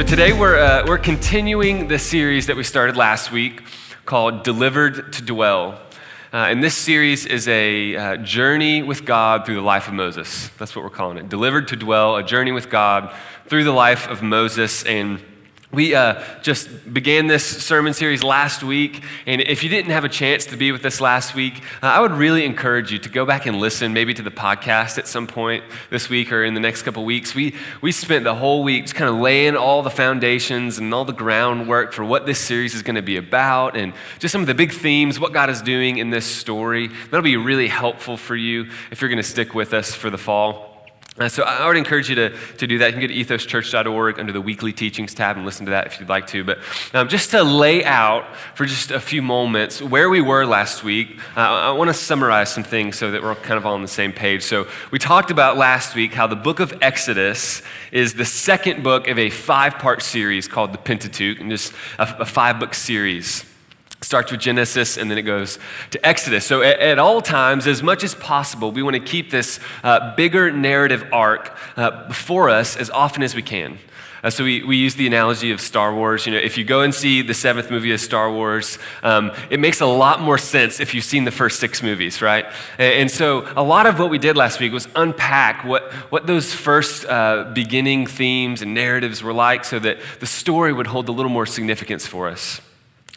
So today we're, uh, we're continuing the series that we started last week called Delivered to Dwell. Uh, and this series is a uh, journey with God through the life of Moses. That's what we're calling it. Delivered to Dwell, a journey with God through the life of Moses. And we uh, just began this sermon series last week, and if you didn't have a chance to be with us last week, uh, I would really encourage you to go back and listen maybe to the podcast at some point this week or in the next couple weeks. We, we spent the whole week just kind of laying all the foundations and all the groundwork for what this series is going to be about and just some of the big themes, what God is doing in this story. That'll be really helpful for you if you're going to stick with us for the fall. Uh, so I would encourage you to, to do that. You can go to ethoschurch.org under the weekly teachings tab and listen to that if you'd like to. But um, just to lay out for just a few moments where we were last week, uh, I want to summarize some things so that we're kind of all on the same page. So we talked about last week how the book of Exodus is the second book of a five part series called the Pentateuch, and just a, a five book series starts with Genesis and then it goes to Exodus. So, at, at all times, as much as possible, we want to keep this uh, bigger narrative arc uh, before us as often as we can. Uh, so we, we use the analogy of Star Wars. You know, if you go and see the seventh movie of Star Wars, um, it makes a lot more sense if you've seen the first six movies, right? And, and so a lot of what we did last week was unpack what, what those first uh, beginning themes and narratives were like so that the story would hold a little more significance for us.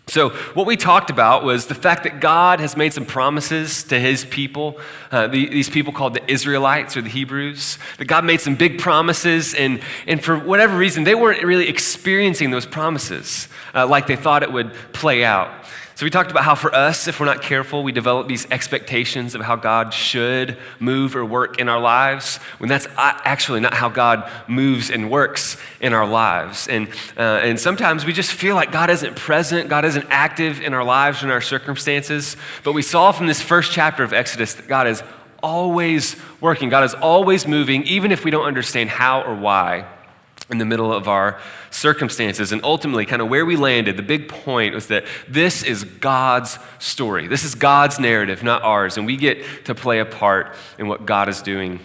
So, what we talked about was the fact that God has made some promises to his people, uh, the, these people called the Israelites or the Hebrews. That God made some big promises, and, and for whatever reason, they weren't really experiencing those promises uh, like they thought it would play out. So, we talked about how for us, if we're not careful, we develop these expectations of how God should move or work in our lives, when that's actually not how God moves and works in our lives. And, uh, and sometimes we just feel like God isn't present, God isn't active in our lives and our circumstances. But we saw from this first chapter of Exodus that God is always working, God is always moving, even if we don't understand how or why in the middle of our circumstances. And ultimately, kind of where we landed, the big point was that this is God's story. This is God's narrative, not ours. And we get to play a part in what God is doing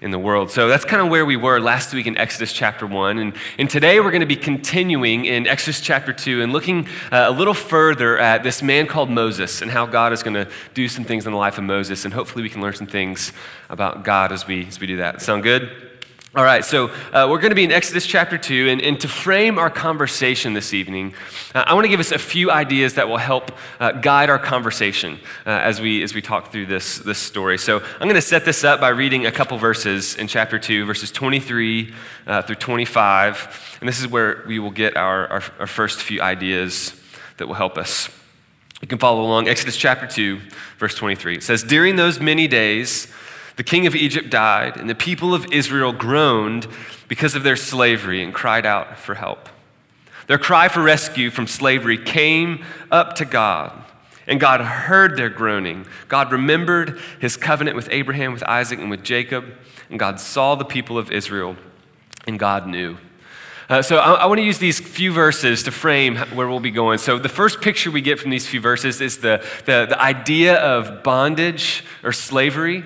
in the world. So that's kind of where we were last week in Exodus chapter 1. And, and today we're going to be continuing in Exodus chapter 2 and looking uh, a little further at this man called Moses and how God is going to do some things in the life of Moses. And hopefully we can learn some things about God as we, as we do that. Sound good? All right, so uh, we're going to be in Exodus chapter 2, and, and to frame our conversation this evening, uh, I want to give us a few ideas that will help uh, guide our conversation uh, as, we, as we talk through this, this story. So I'm going to set this up by reading a couple verses in chapter 2, verses 23 uh, through 25, and this is where we will get our, our, our first few ideas that will help us. You can follow along, Exodus chapter 2, verse 23. It says, During those many days, the king of Egypt died, and the people of Israel groaned because of their slavery and cried out for help. Their cry for rescue from slavery came up to God, and God heard their groaning. God remembered his covenant with Abraham, with Isaac, and with Jacob, and God saw the people of Israel, and God knew. Uh, so I, I want to use these few verses to frame where we'll be going. So the first picture we get from these few verses is the, the, the idea of bondage or slavery.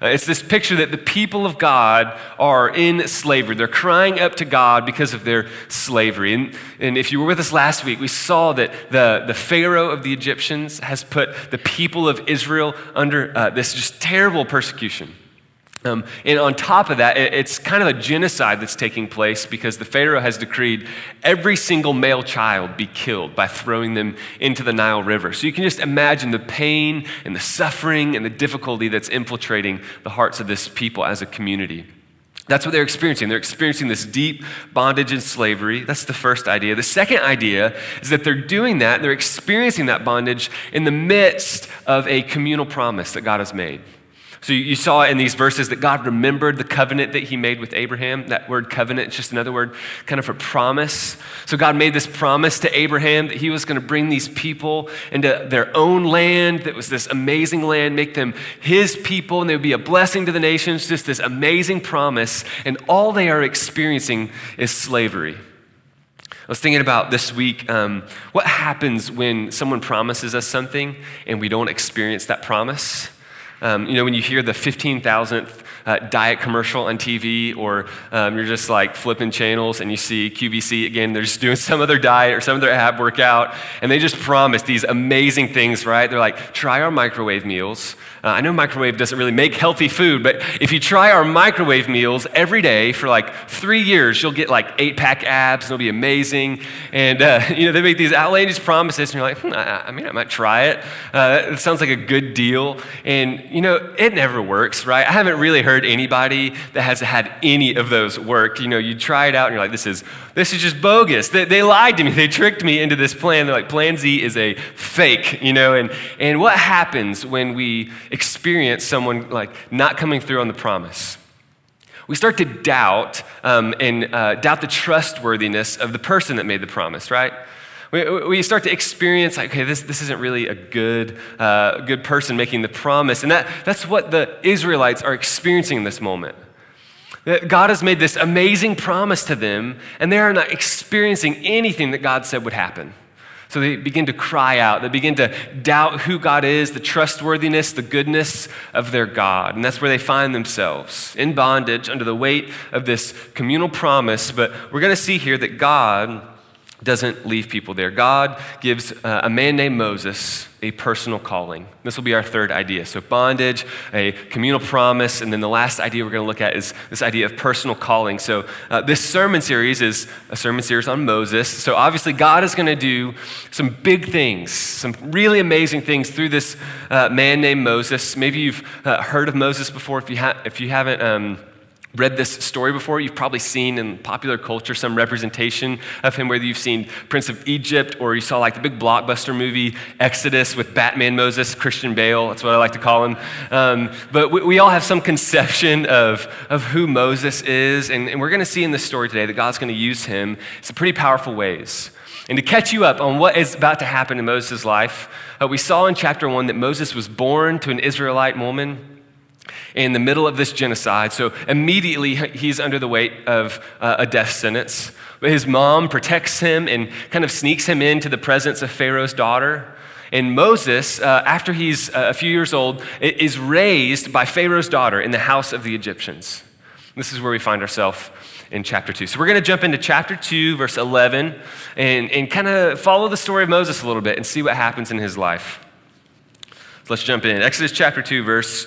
Uh, it's this picture that the people of God are in slavery. They're crying up to God because of their slavery. And, and if you were with us last week, we saw that the, the Pharaoh of the Egyptians has put the people of Israel under uh, this just terrible persecution. Um, and on top of that, it's kind of a genocide that's taking place because the Pharaoh has decreed every single male child be killed by throwing them into the Nile River. So you can just imagine the pain and the suffering and the difficulty that's infiltrating the hearts of this people as a community. That's what they're experiencing. They're experiencing this deep bondage and slavery. That's the first idea. The second idea is that they're doing that, they're experiencing that bondage in the midst of a communal promise that God has made. So you saw in these verses that God remembered the covenant that he made with Abraham. That word covenant is just another word kind of for promise. So God made this promise to Abraham that he was going to bring these people into their own land that was this amazing land, make them his people, and they would be a blessing to the nations, just this amazing promise. And all they are experiencing is slavery. I was thinking about this week um, what happens when someone promises us something and we don't experience that promise? Um, you know, when you hear the 15,000th uh, diet commercial on TV, or um, you're just like flipping channels and you see QVC again, they're just doing some other diet or some other ab workout, and they just promise these amazing things, right? They're like, try our microwave meals. Uh, I know microwave doesn't really make healthy food, but if you try our microwave meals every day for like three years, you'll get like eight pack abs, and it'll be amazing. And, uh, you know, they make these outlandish promises, and you're like, hmm, I, I, mean, I might try it. Uh, it sounds like a good deal. And, you know, it never works, right? I haven't really heard anybody that has had any of those work. You know, you try it out, and you're like, this is, this is just bogus. They, they lied to me. They tricked me into this plan. They're like, Plan Z is a fake, you know? And, and what happens when we experience someone like not coming through on the promise. We start to doubt um, and uh, doubt the trustworthiness of the person that made the promise, right? We, we start to experience like, okay, this, this isn't really a good, uh, good person making the promise. And that, that's what the Israelites are experiencing in this moment. That God has made this amazing promise to them, and they are not experiencing anything that God said would happen. So they begin to cry out. They begin to doubt who God is, the trustworthiness, the goodness of their God. And that's where they find themselves in bondage under the weight of this communal promise. But we're going to see here that God doesn't leave people there. God gives uh, a man named Moses a personal calling. This will be our third idea. So, bondage, a communal promise, and then the last idea we're going to look at is this idea of personal calling. So, uh, this sermon series is a sermon series on Moses. So, obviously, God is going to do some big things, some really amazing things through this uh, man named Moses. Maybe you've uh, heard of Moses before. If you, ha- if you haven't, um, read this story before. You've probably seen in popular culture some representation of him, whether you've seen Prince of Egypt or you saw like the big blockbuster movie Exodus with Batman Moses, Christian Bale. That's what I like to call him. Um, but we, we, all have some conception of, of who Moses is. And, and we're going to see in this story today that God's going to use him in some pretty powerful ways. And to catch you up on what is about to happen in Moses' life, uh, we saw in chapter one that Moses was born to an Israelite woman in the middle of this genocide. So immediately he's under the weight of uh, a death sentence. But his mom protects him and kind of sneaks him into the presence of Pharaoh's daughter. And Moses, uh, after he's uh, a few years old, is raised by Pharaoh's daughter in the house of the Egyptians. This is where we find ourselves in chapter 2. So we're going to jump into chapter 2, verse 11, and, and kind of follow the story of Moses a little bit and see what happens in his life. So let's jump in. Exodus chapter 2, verse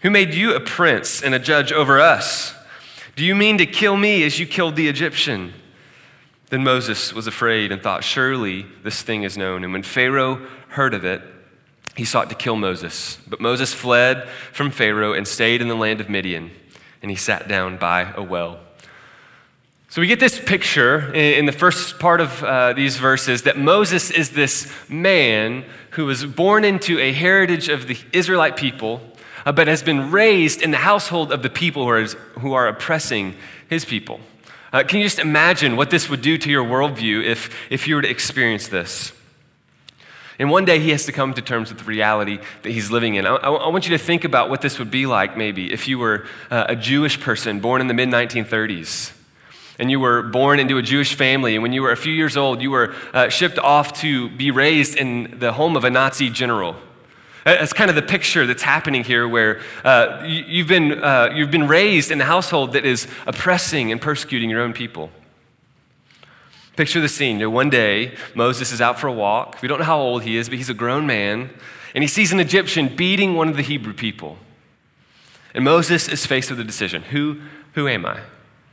who made you a prince and a judge over us? Do you mean to kill me as you killed the Egyptian? Then Moses was afraid and thought, Surely this thing is known. And when Pharaoh heard of it, he sought to kill Moses. But Moses fled from Pharaoh and stayed in the land of Midian, and he sat down by a well. So we get this picture in the first part of uh, these verses that Moses is this man who was born into a heritage of the Israelite people uh, but has been raised in the household of the people who are, who are oppressing his people. Uh, can you just imagine what this would do to your worldview if, if you were to experience this? And one day he has to come to terms with the reality that he's living in. I, I, want you to think about what this would be like maybe if you were uh, a Jewish person born in the mid 1930s and you were born into a Jewish family, and when you were a few years old, you were uh, shipped off to be raised in the home of a Nazi general. That's kind of the picture that's happening here, where uh, you, have been, uh, you've been raised in a household that is oppressing and persecuting your own people. Picture the scene. You know, one day, Moses is out for a walk. We don't know how old he is, but he's a grown man, and he sees an Egyptian beating one of the Hebrew people. And Moses is faced with a decision Who, who am I?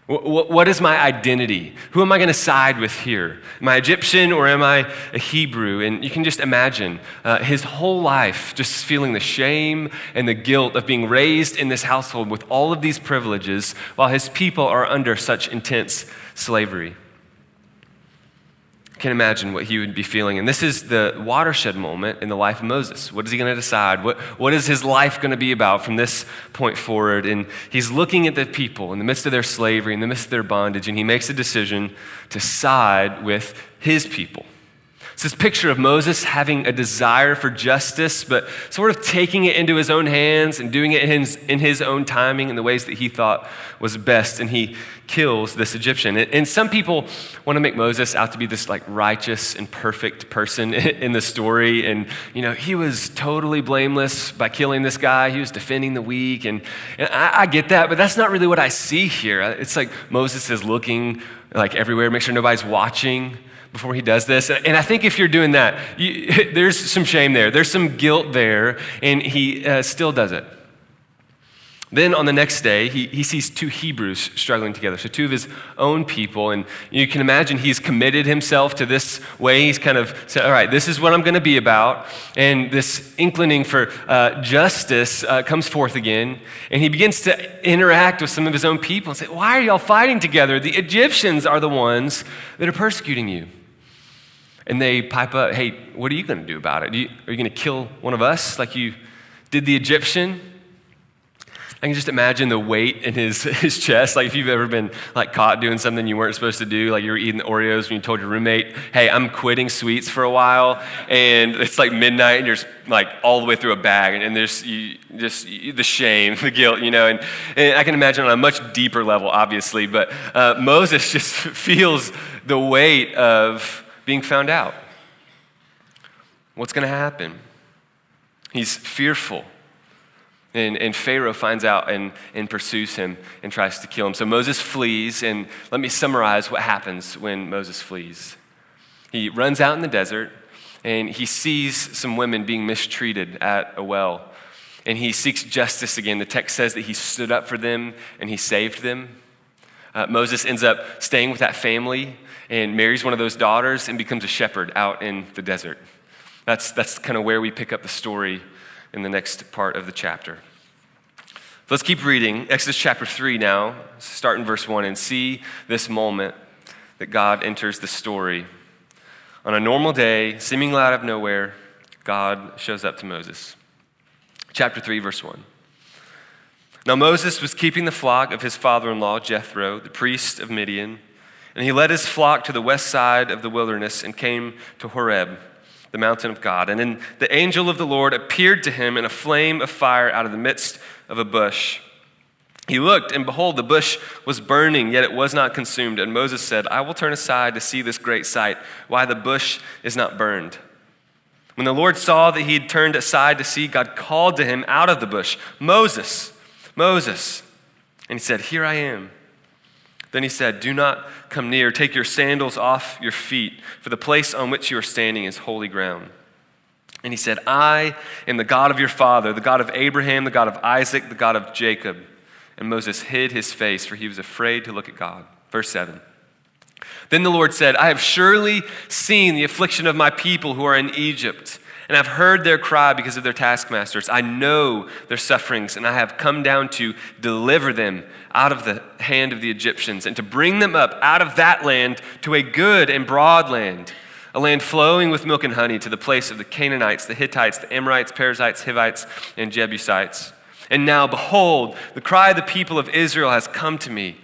What is my identity? Who am I going to side with here? Am I Egyptian or am I a Hebrew? And you can just imagine uh, his whole life just feeling the shame and the guilt of being raised in this household with all of these privileges while his people are under such intense slavery. Can imagine what he would be feeling. And this is the watershed moment in the life of Moses. What is he going to decide? What, what is his life going to be about from this point forward? And he's looking at the people in the midst of their slavery, in the midst of their bondage, and he makes a decision to side with his people. It's this picture of Moses having a desire for justice, but sort of taking it into his own hands and doing it in his, in his own timing in the ways that he thought was best. And he kills this Egyptian. And, and some people want to make Moses out to be this like righteous and perfect person in the story. And, you know, he was totally blameless by killing this guy. He was defending the weak. And, and I, I get that, but that's not really what I see here. It's like Moses is looking like everywhere, make sure nobody's watching before he does this. And I think if you're doing that, you, there's some shame there, there's some guilt there, and he uh, still does it. Then on the next day, he, he sees two Hebrews struggling together. So, two of his own people. And you can imagine he's committed himself to this way. He's kind of said, All right, this is what I'm going to be about. And this inclining for uh, justice uh, comes forth again. And he begins to interact with some of his own people and say, Why are y'all fighting together? The Egyptians are the ones that are persecuting you. And they pipe up, Hey, what are you going to do about it? You, are you going to kill one of us like you did the Egyptian? I can just imagine the weight in his, his chest. Like if you've ever been like caught doing something you weren't supposed to do, like you were eating Oreos when you told your roommate, hey, I'm quitting sweets for a while. And it's like midnight and you're like all the way through a bag. And, and there's you, just you, the shame, the guilt, you know. And, and, I can imagine on a much deeper level, obviously. But uh, Moses just feels the weight of being found out. What's going to happen? He's fearful. And, and, Pharaoh finds out and, and pursues him and tries to kill him. So Moses flees, and let me summarize what happens when Moses flees. He runs out in the desert, and he sees some women being mistreated at a well. And he seeks justice again. The text says that he stood up for them and he saved them. Uh, Moses ends up staying with that family and marries one of those daughters and becomes a shepherd out in the desert. That's, that's kind of where we pick up the story in the next part of the chapter. Let's keep reading. Exodus chapter 3 now, start in verse 1 and see this moment that God enters the story. On a normal day, seemingly out of nowhere, God shows up to Moses. Chapter 3, verse 1. Now Moses was keeping the flock of his father in law, Jethro, the priest of Midian, and he led his flock to the west side of the wilderness and came to Horeb the mountain of God. And then the angel of the Lord appeared to him in a flame of fire out of the midst of a bush. He looked, and behold, the bush was burning, yet it was not consumed. And Moses said, I will turn aside to see this great sight, why the bush is not burned. When the Lord saw that he had turned aside to see, God called to him out of the bush, Moses, Moses. And he said, Here I am. Then he said, Do not come near. Take your sandals off your feet, for the place on which you are standing is holy ground. And he said, I am the God of your father, the God of Abraham, the God of Isaac, the God of Jacob. And Moses hid his face, for he was afraid to look at God. Verse 7. Then the Lord said, I have surely seen the affliction of my people who are in Egypt and I've heard their cry because of their taskmasters. I know their sufferings, and I have come down to deliver them out of the hand of the Egyptians and to bring them up out of that land to a good and broad land, a land flowing with milk and honey, to the place of the Canaanites, the Hittites, the Amorites, Perizzites, Hivites, and Jebusites. And now, behold, the cry of the people of Israel has come to me,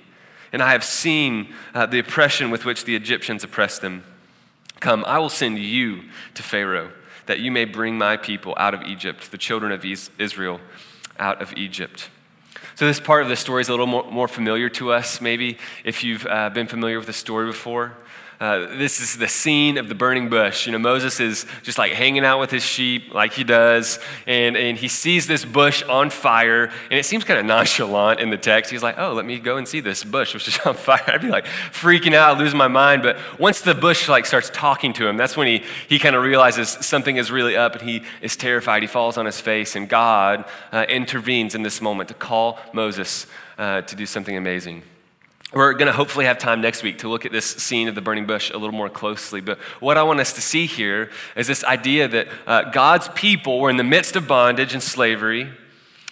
and I have seen uh, the oppression with which the Egyptians oppress them. Come, I will send you to Pharaoh that you may bring my people out of Egypt, the children of Israel out of Egypt. So, this part of the story is a little more, more familiar to us, maybe, if you've uh, been familiar with the story before. Uh, this is the scene of the burning bush. You know, Moses is just like hanging out with his sheep, like he does, and, and he sees this bush on fire, and it seems kind of nonchalant in the text. He's like, oh, let me go and see this bush, which is on fire. I'd be like freaking out, losing my mind. But once the bush like starts talking to him, that's when he, he kind of realizes something is really up, and he is terrified. He falls on his face, and God uh, intervenes in this moment to call Moses uh, to do something amazing. We're going to hopefully have time next week to look at this scene of the burning bush a little more closely. But what I want us to see here is this idea that uh, God's people were in the midst of bondage and slavery.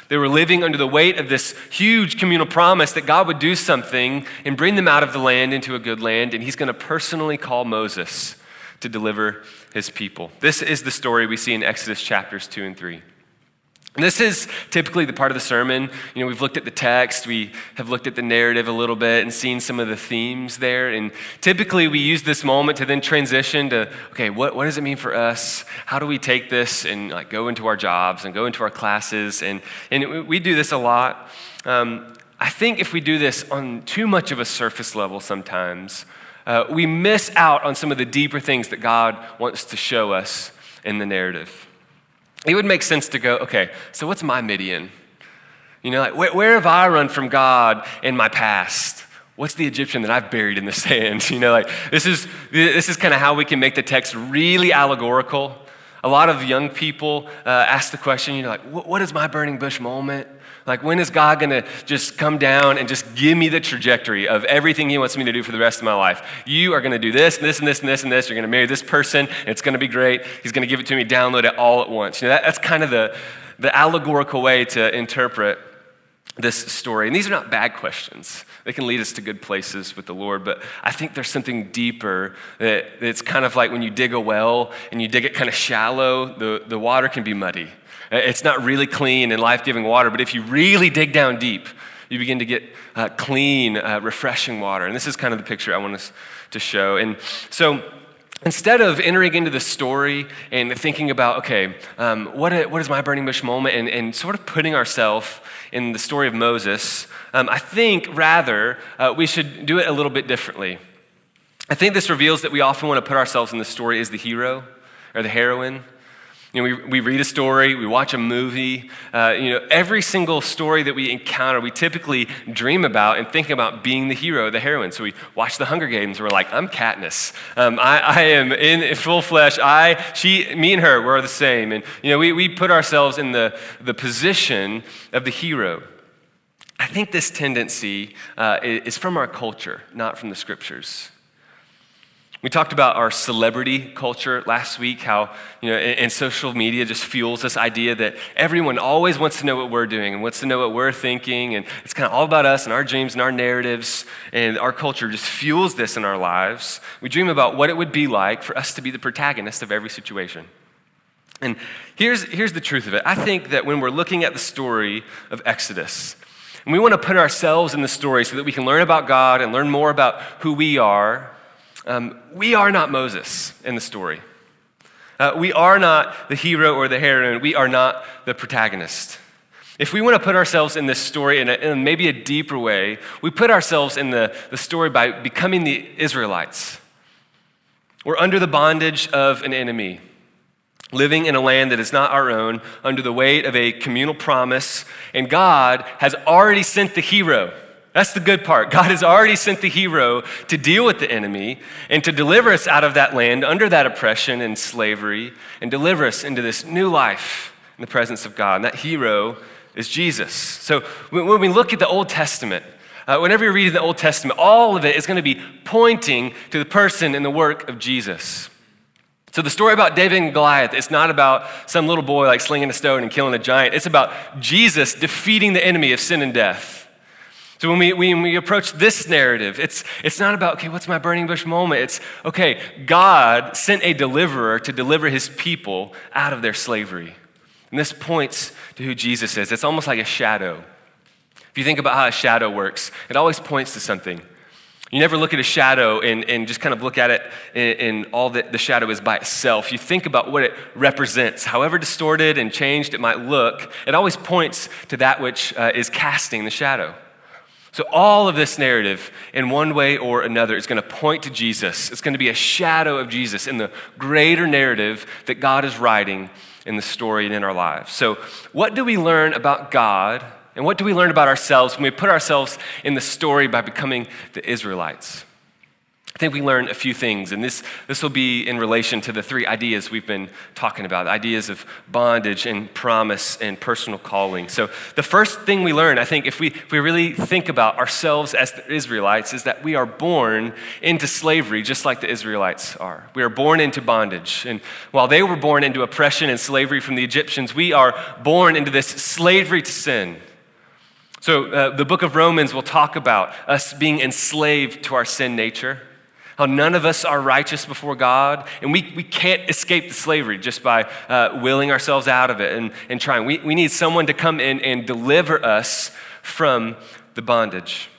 They were living under the weight of this huge communal promise that God would do something and bring them out of the land into a good land. And He's going to personally call Moses to deliver his people. This is the story we see in Exodus chapters 2 and 3. This is typically the part of the sermon. You know, we've looked at the text, we have looked at the narrative a little bit and seen some of the themes there. And typically we use this moment to then transition to, okay, what, what does it mean for us? How do we take this and like go into our jobs and go into our classes? And, and we do this a lot. Um, I think if we do this on too much of a surface level sometimes, uh, we miss out on some of the deeper things that God wants to show us in the narrative it would make sense to go, okay, so what's my Midian? You know, like, where, where have I run from God in my past? What's the Egyptian that I've buried in the sand? You know, like this is this is kind of how we can make the text really allegorical. A lot of young people uh, ask the question, you know, like, what is my burning bush moment? Like, when is God gonna just come down and just give me the trajectory of everything He wants me to do for the rest of my life? You are gonna do this, and this, and this, and this, and this. You're gonna marry this person, and it's gonna be great. He's gonna give it to me, download it all at once. You know, that, that's kind of the, the allegorical way to interpret this story. And these are not bad questions. They can lead us to good places with the Lord, but I think there's something deeper that it's kind of like when you dig a well and you dig it kind of shallow, the, the water can be muddy. It's not really clean and life giving water, but if you really dig down deep, you begin to get uh, clean, uh, refreshing water. And this is kind of the picture I want us to show. And so, instead of entering into the story and thinking about, okay, um, what, what is my burning bush moment, and, and sort of putting ourselves in the story of Moses, um, I think rather uh, we should do it a little bit differently. I think this reveals that we often want to put ourselves in the story as the hero or the heroine. You know, we, we read a story, we watch a movie. Uh, you know, every single story that we encounter, we typically dream about and think about being the hero, the heroine. So we watch The Hunger Games, we're like, I'm Katniss. Um, I, I, am in full flesh. I, she, me and her, we're the same. And, you know, we, we put ourselves in the, the position of the hero. I think this tendency uh, is from our culture, not from the scriptures. We talked about our celebrity culture last week, how, you know, and social media just fuels this idea that everyone always wants to know what we're doing and wants to know what we're thinking. And it's kind of all about us and our dreams and our narratives. And our culture just fuels this in our lives. We dream about what it would be like for us to be the protagonist of every situation. And here's, here's the truth of it I think that when we're looking at the story of Exodus, and we want to put ourselves in the story so that we can learn about God and learn more about who we are um, we are not Moses in the story. Uh, we are not the hero or the heroine. We are not the protagonist. If we want to put ourselves in this story in, a, in maybe a deeper way, we put ourselves in the, the story by becoming the Israelites. We're under the bondage of an enemy, living in a land that is not our own, under the weight of a communal promise, and God has already sent the hero. That's the good part. God has already sent the hero to deal with the enemy and to deliver us out of that land under that oppression and slavery and deliver us into this new life in the presence of God. And that hero is Jesus. So when we look at the Old Testament, uh, whenever you're reading the Old Testament, all of it is going to be pointing to the person and the work of Jesus. So the story about David and Goliath, it's not about some little boy like slinging a stone and killing a giant. It's about Jesus defeating the enemy of sin and death. So when we, when we approach this narrative, it's, it's not about, okay, what's my burning bush moment? It's, okay, God sent a deliverer to deliver his people out of their slavery. And this points to who Jesus is. It's almost like a shadow. If you think about how a shadow works, it always points to something. You never look at a shadow and, and just kind of look at it and, all that the shadow is by itself. You think about what it represents. However distorted and changed it might look, it always points to that which uh, is casting the shadow. So, all of this narrative, in one way or another, is going to point to Jesus. It's going to be a shadow of Jesus in the greater narrative that God is writing in the story and in our lives. So, what do we learn about God and what do we learn about ourselves when we put ourselves in the story by becoming the Israelites? I think we learn a few things, and this, this will be in relation to the three ideas we've been talking about ideas of bondage and promise and personal calling. So, the first thing we learn, I think, if we, if we really think about ourselves as the Israelites, is that we are born into slavery just like the Israelites are. We are born into bondage. And while they were born into oppression and slavery from the Egyptians, we are born into this slavery to sin. So, uh, the book of Romans will talk about us being enslaved to our sin nature how none of us are righteous before God, and we, we can't escape the slavery just by uh, willing ourselves out of it and, and trying. We, we need someone to come in and deliver us from the bondage.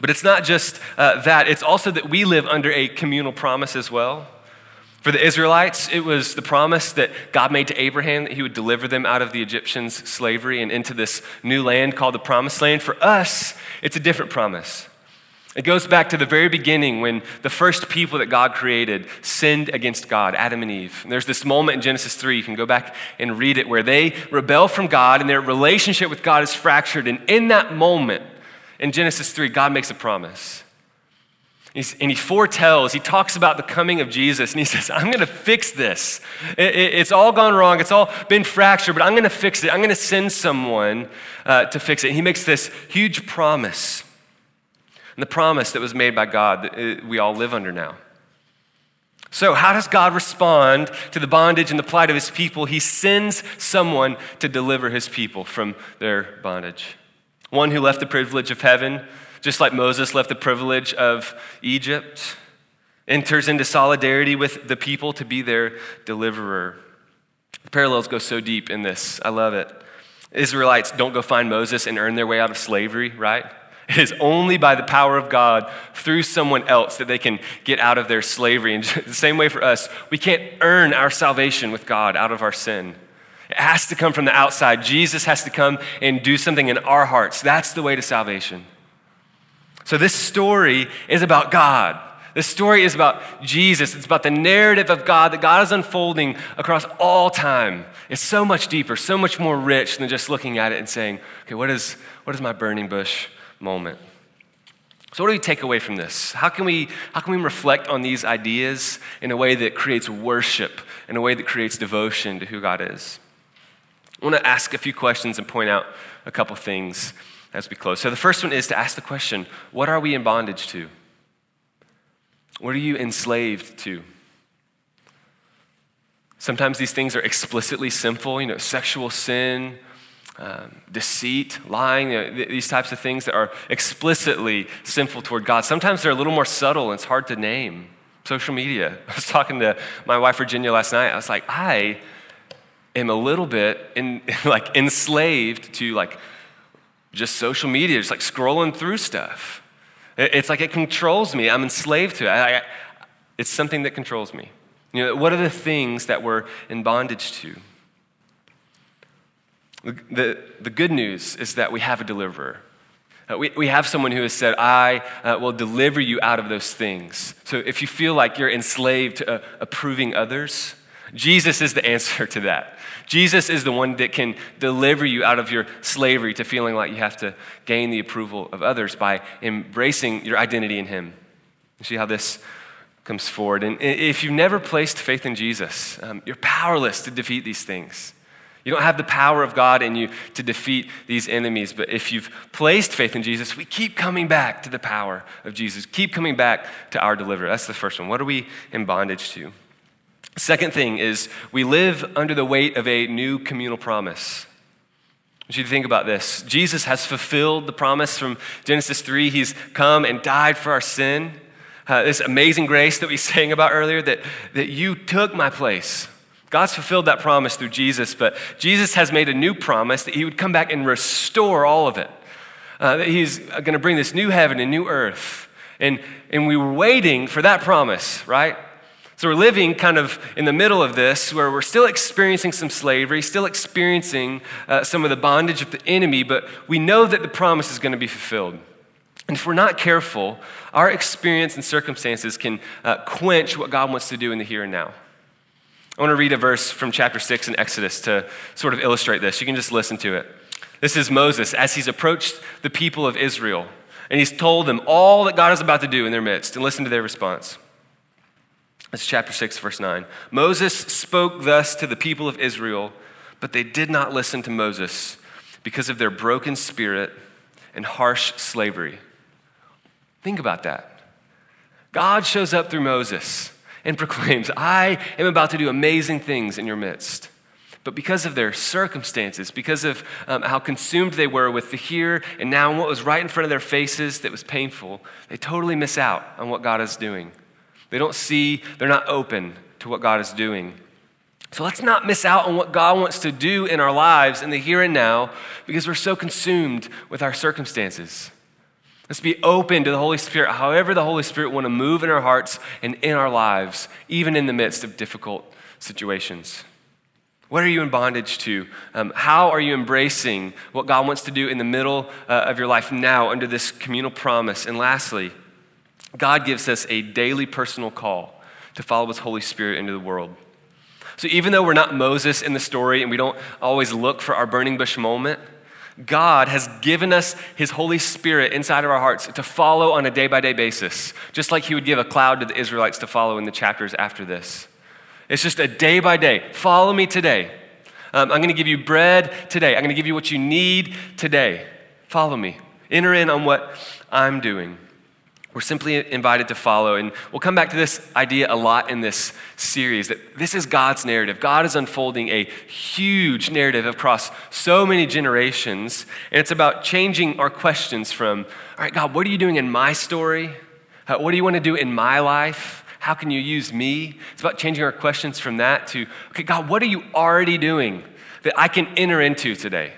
But it's not just uh, that, it's also that we live under a communal promise as well. For the Israelites, it was the promise that God made to Abraham that he would deliver them out of the Egyptians' slavery and into this new land called the Promised Land. For us, it's a different promise. It goes back to the very beginning when the first people that God created sinned against God, Adam and Eve. And there's this moment in Genesis 3, you can go back and read it, where they rebel from God and their relationship with God is fractured. And in that moment, in Genesis 3, God makes a promise. He's, and he foretells, he talks about the coming of Jesus, and he says, I'm going to fix this. It, it, it's all gone wrong, it's all been fractured, but I'm going to fix it. I'm going to send someone uh, to fix it. And he makes this huge promise. And the promise that was made by God that uh, we all live under now. So, how does God respond to the bondage and the plight of his people? He sends someone to deliver his people from their bondage. One who left the privilege of heaven just like Moses left the privilege of Egypt, enters into solidarity with the people to be their deliverer. The parallels go so deep in this. I love it. Israelites don't go find Moses and earn their way out of slavery, right? It is only by the power of God through someone else that they can get out of their slavery. And the same way for us, we can't earn our salvation with God out of our sin. It has to come from the outside. Jesus has to come and do something in our hearts. That's the way to salvation. So, this story is about God. This story is about Jesus. It's about the narrative of God that God is unfolding across all time. It's so much deeper, so much more rich than just looking at it and saying, okay, what is, what is my burning bush moment? So, what do we take away from this? How can, we, how can we reflect on these ideas in a way that creates worship, in a way that creates devotion to who God is? I want to ask a few questions and point out a couple things as we close. So the first one is to ask the question what are we in bondage to? What are you enslaved to? Sometimes these things are explicitly sinful, you know, sexual sin, um, deceit, lying, you know, th- these types of things that are explicitly sinful toward God. Sometimes they're a little more subtle and it's hard to name. Social media. I was talking to my wife Virginia last night. I was like, I am a little bit in, like enslaved to like just social media, just like scrolling through stuff. It's like it controls me. I'm enslaved to it. I, I, it's something that controls me. You know, what are the things that we're in bondage to? The, the good news is that we have a deliverer. Uh, we, we have someone who has said, I uh, will deliver you out of those things. So if you feel like you're enslaved to uh, approving others, Jesus is the answer to that. Jesus is the one that can deliver you out of your slavery to feeling like you have to gain the approval of others by embracing your identity in Him. You see how this comes forward. And if you've never placed faith in Jesus, um, you're powerless to defeat these things. You don't have the power of God in you to defeat these enemies. But if you've placed faith in Jesus, we keep coming back to the power of Jesus, keep coming back to our deliverer. That's the first one. What are we in bondage to? Second thing is we live under the weight of a new communal promise. I want you to think about this. Jesus has fulfilled the promise from Genesis 3. He's come and died for our sin. Uh, this amazing grace that we sang about earlier, that, that you took my place. God's fulfilled that promise through Jesus, but Jesus has made a new promise that he would come back and restore all of it. Uh, that he's going to bring this new heaven and new earth. And, and we were waiting for that promise, right? So we're living kind of in the middle of this where we're still experiencing some slavery, still experiencing uh, some of the bondage of the enemy, but we know that the promise is going to be fulfilled. And if we're not careful, our experience and circumstances can uh, quench what God wants to do in the here and now. I want to read a verse from chapter 6 in Exodus to sort of illustrate this. You can just listen to it. This is Moses as he's approached the people of Israel, and he's told them all that God is about to do in their midst, and listen to their response. It's chapter 6, verse 9. Moses spoke thus to the people of Israel, but they did not listen to Moses because of their broken spirit and harsh slavery. Think about that. God shows up through Moses and proclaims, I am about to do amazing things in your midst. But because of their circumstances, because of um, how consumed they were with the here and now and what was right in front of their faces that was painful, they totally miss out on what God is doing. They don't see, they're not open to what God is doing. So let's not miss out on what God wants to do in our lives in the here and now because we're so consumed with our circumstances. Let's be open to the Holy Spirit, however, the Holy Spirit want to move in our hearts and in our lives, even in the midst of difficult situations. What are you in bondage to? Um, how are you embracing what God wants to do in the middle uh, of your life now under this communal promise? And lastly, God gives us a daily personal call to follow His Holy Spirit into the world. So even though we're not Moses in the story and we don't always look for our burning bush moment, God has given us His Holy Spirit inside of our hearts to follow on a day by day basis, just like He would give a cloud to the Israelites to follow in the chapters after this. It's just a day by day. Follow me today. Um, I'm going to give you bread today. I'm going to give you what you need today. Follow me. Enter in on what I'm doing. We're simply invited to follow. And we'll come back to this idea a lot in this series that this is God's narrative. God is unfolding a huge narrative across so many generations. And it's about changing our questions from, all right, God, what are you doing in my story? What do you want to do in my life? How can you use me? It's about changing our questions from that to, okay, God, what are you already doing that I can enter into today?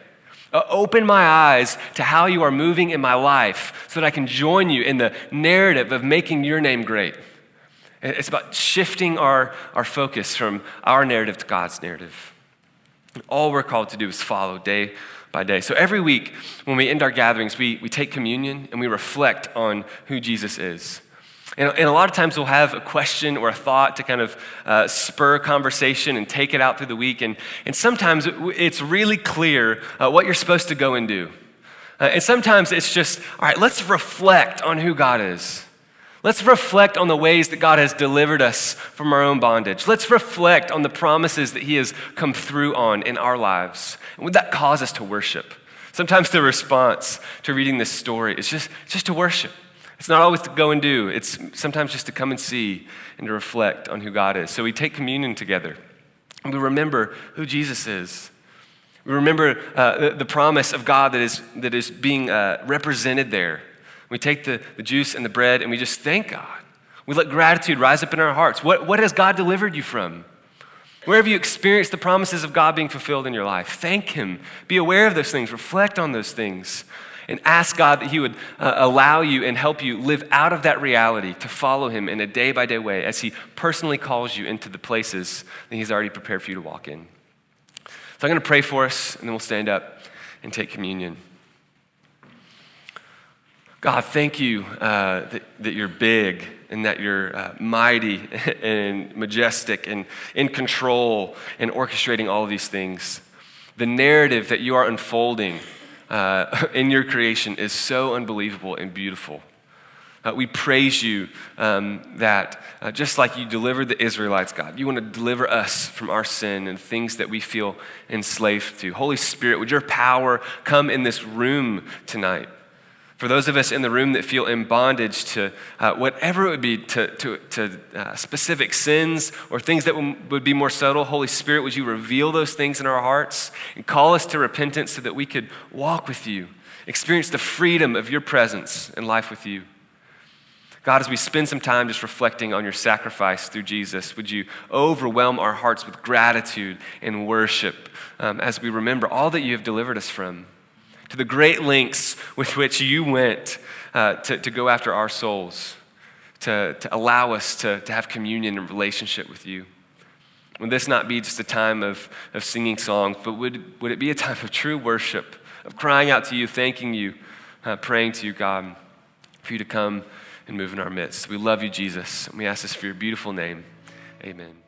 Uh, open my eyes to how you are moving in my life so that I can join you in the narrative of making your name great. It's about shifting our, our focus from our narrative to God's narrative. All we're called to do is follow day by day. So every week when we end our gatherings, we, we take communion and we reflect on who Jesus is. And, and, a lot of times we'll have a question or a thought to kind of uh, spur conversation and take it out through the week. And, and sometimes it's really clear uh, what you're supposed to go and do. Uh, and sometimes it's just, all right, let's reflect on who God is. Let's reflect on the ways that God has delivered us from our own bondage. Let's reflect on the promises that He has come through on in our lives. And would that cause us to worship? Sometimes the response to reading this story is just, just to worship. It's not always to go and do, it's sometimes just to come and see and to reflect on who God is. So we take communion together and we remember who Jesus is. We remember uh, the, the, promise of God that is, that is being uh, represented there. We take the, the juice and the bread and we just thank God. We let gratitude rise up in our hearts. What, what has God delivered you from? Where have you experienced the promises of God being fulfilled in your life? Thank Him. Be aware of those things. Reflect on those things and ask God that He would uh, allow you and help you live out of that reality to follow Him in a day by day way as He personally calls you into the places that He's already prepared for you to walk in. So I'm going to pray for us, and then we'll stand up and take communion. God, thank you uh, that, that, you're big and that you're uh, mighty and majestic and in control and orchestrating all of these things. The narrative that you are unfolding uh, in your creation is so unbelievable and beautiful. Uh, we praise you um, that uh, just like you delivered the Israelites, God, you want to deliver us from our sin and things that we feel enslaved to. Holy Spirit, would your power come in this room tonight? For those of us in the room that feel in bondage to uh, whatever it would be, to, to, to uh, specific sins or things that would be more subtle, Holy Spirit, would you reveal those things in our hearts and call us to repentance so that we could walk with you, experience the freedom of your presence and life with you? God, as we spend some time just reflecting on your sacrifice through Jesus, would you overwhelm our hearts with gratitude and worship um, as we remember all that you have delivered us from? To the great lengths with which you went uh, to, to go after our souls, to, to allow us to, to have communion and relationship with you. Would this not be just a time of, of singing songs, but would, would it be a time of true worship, of crying out to you, thanking you, uh, praying to you, God, for you to come and move in our midst? We love you, Jesus, and we ask this for your beautiful name. Amen.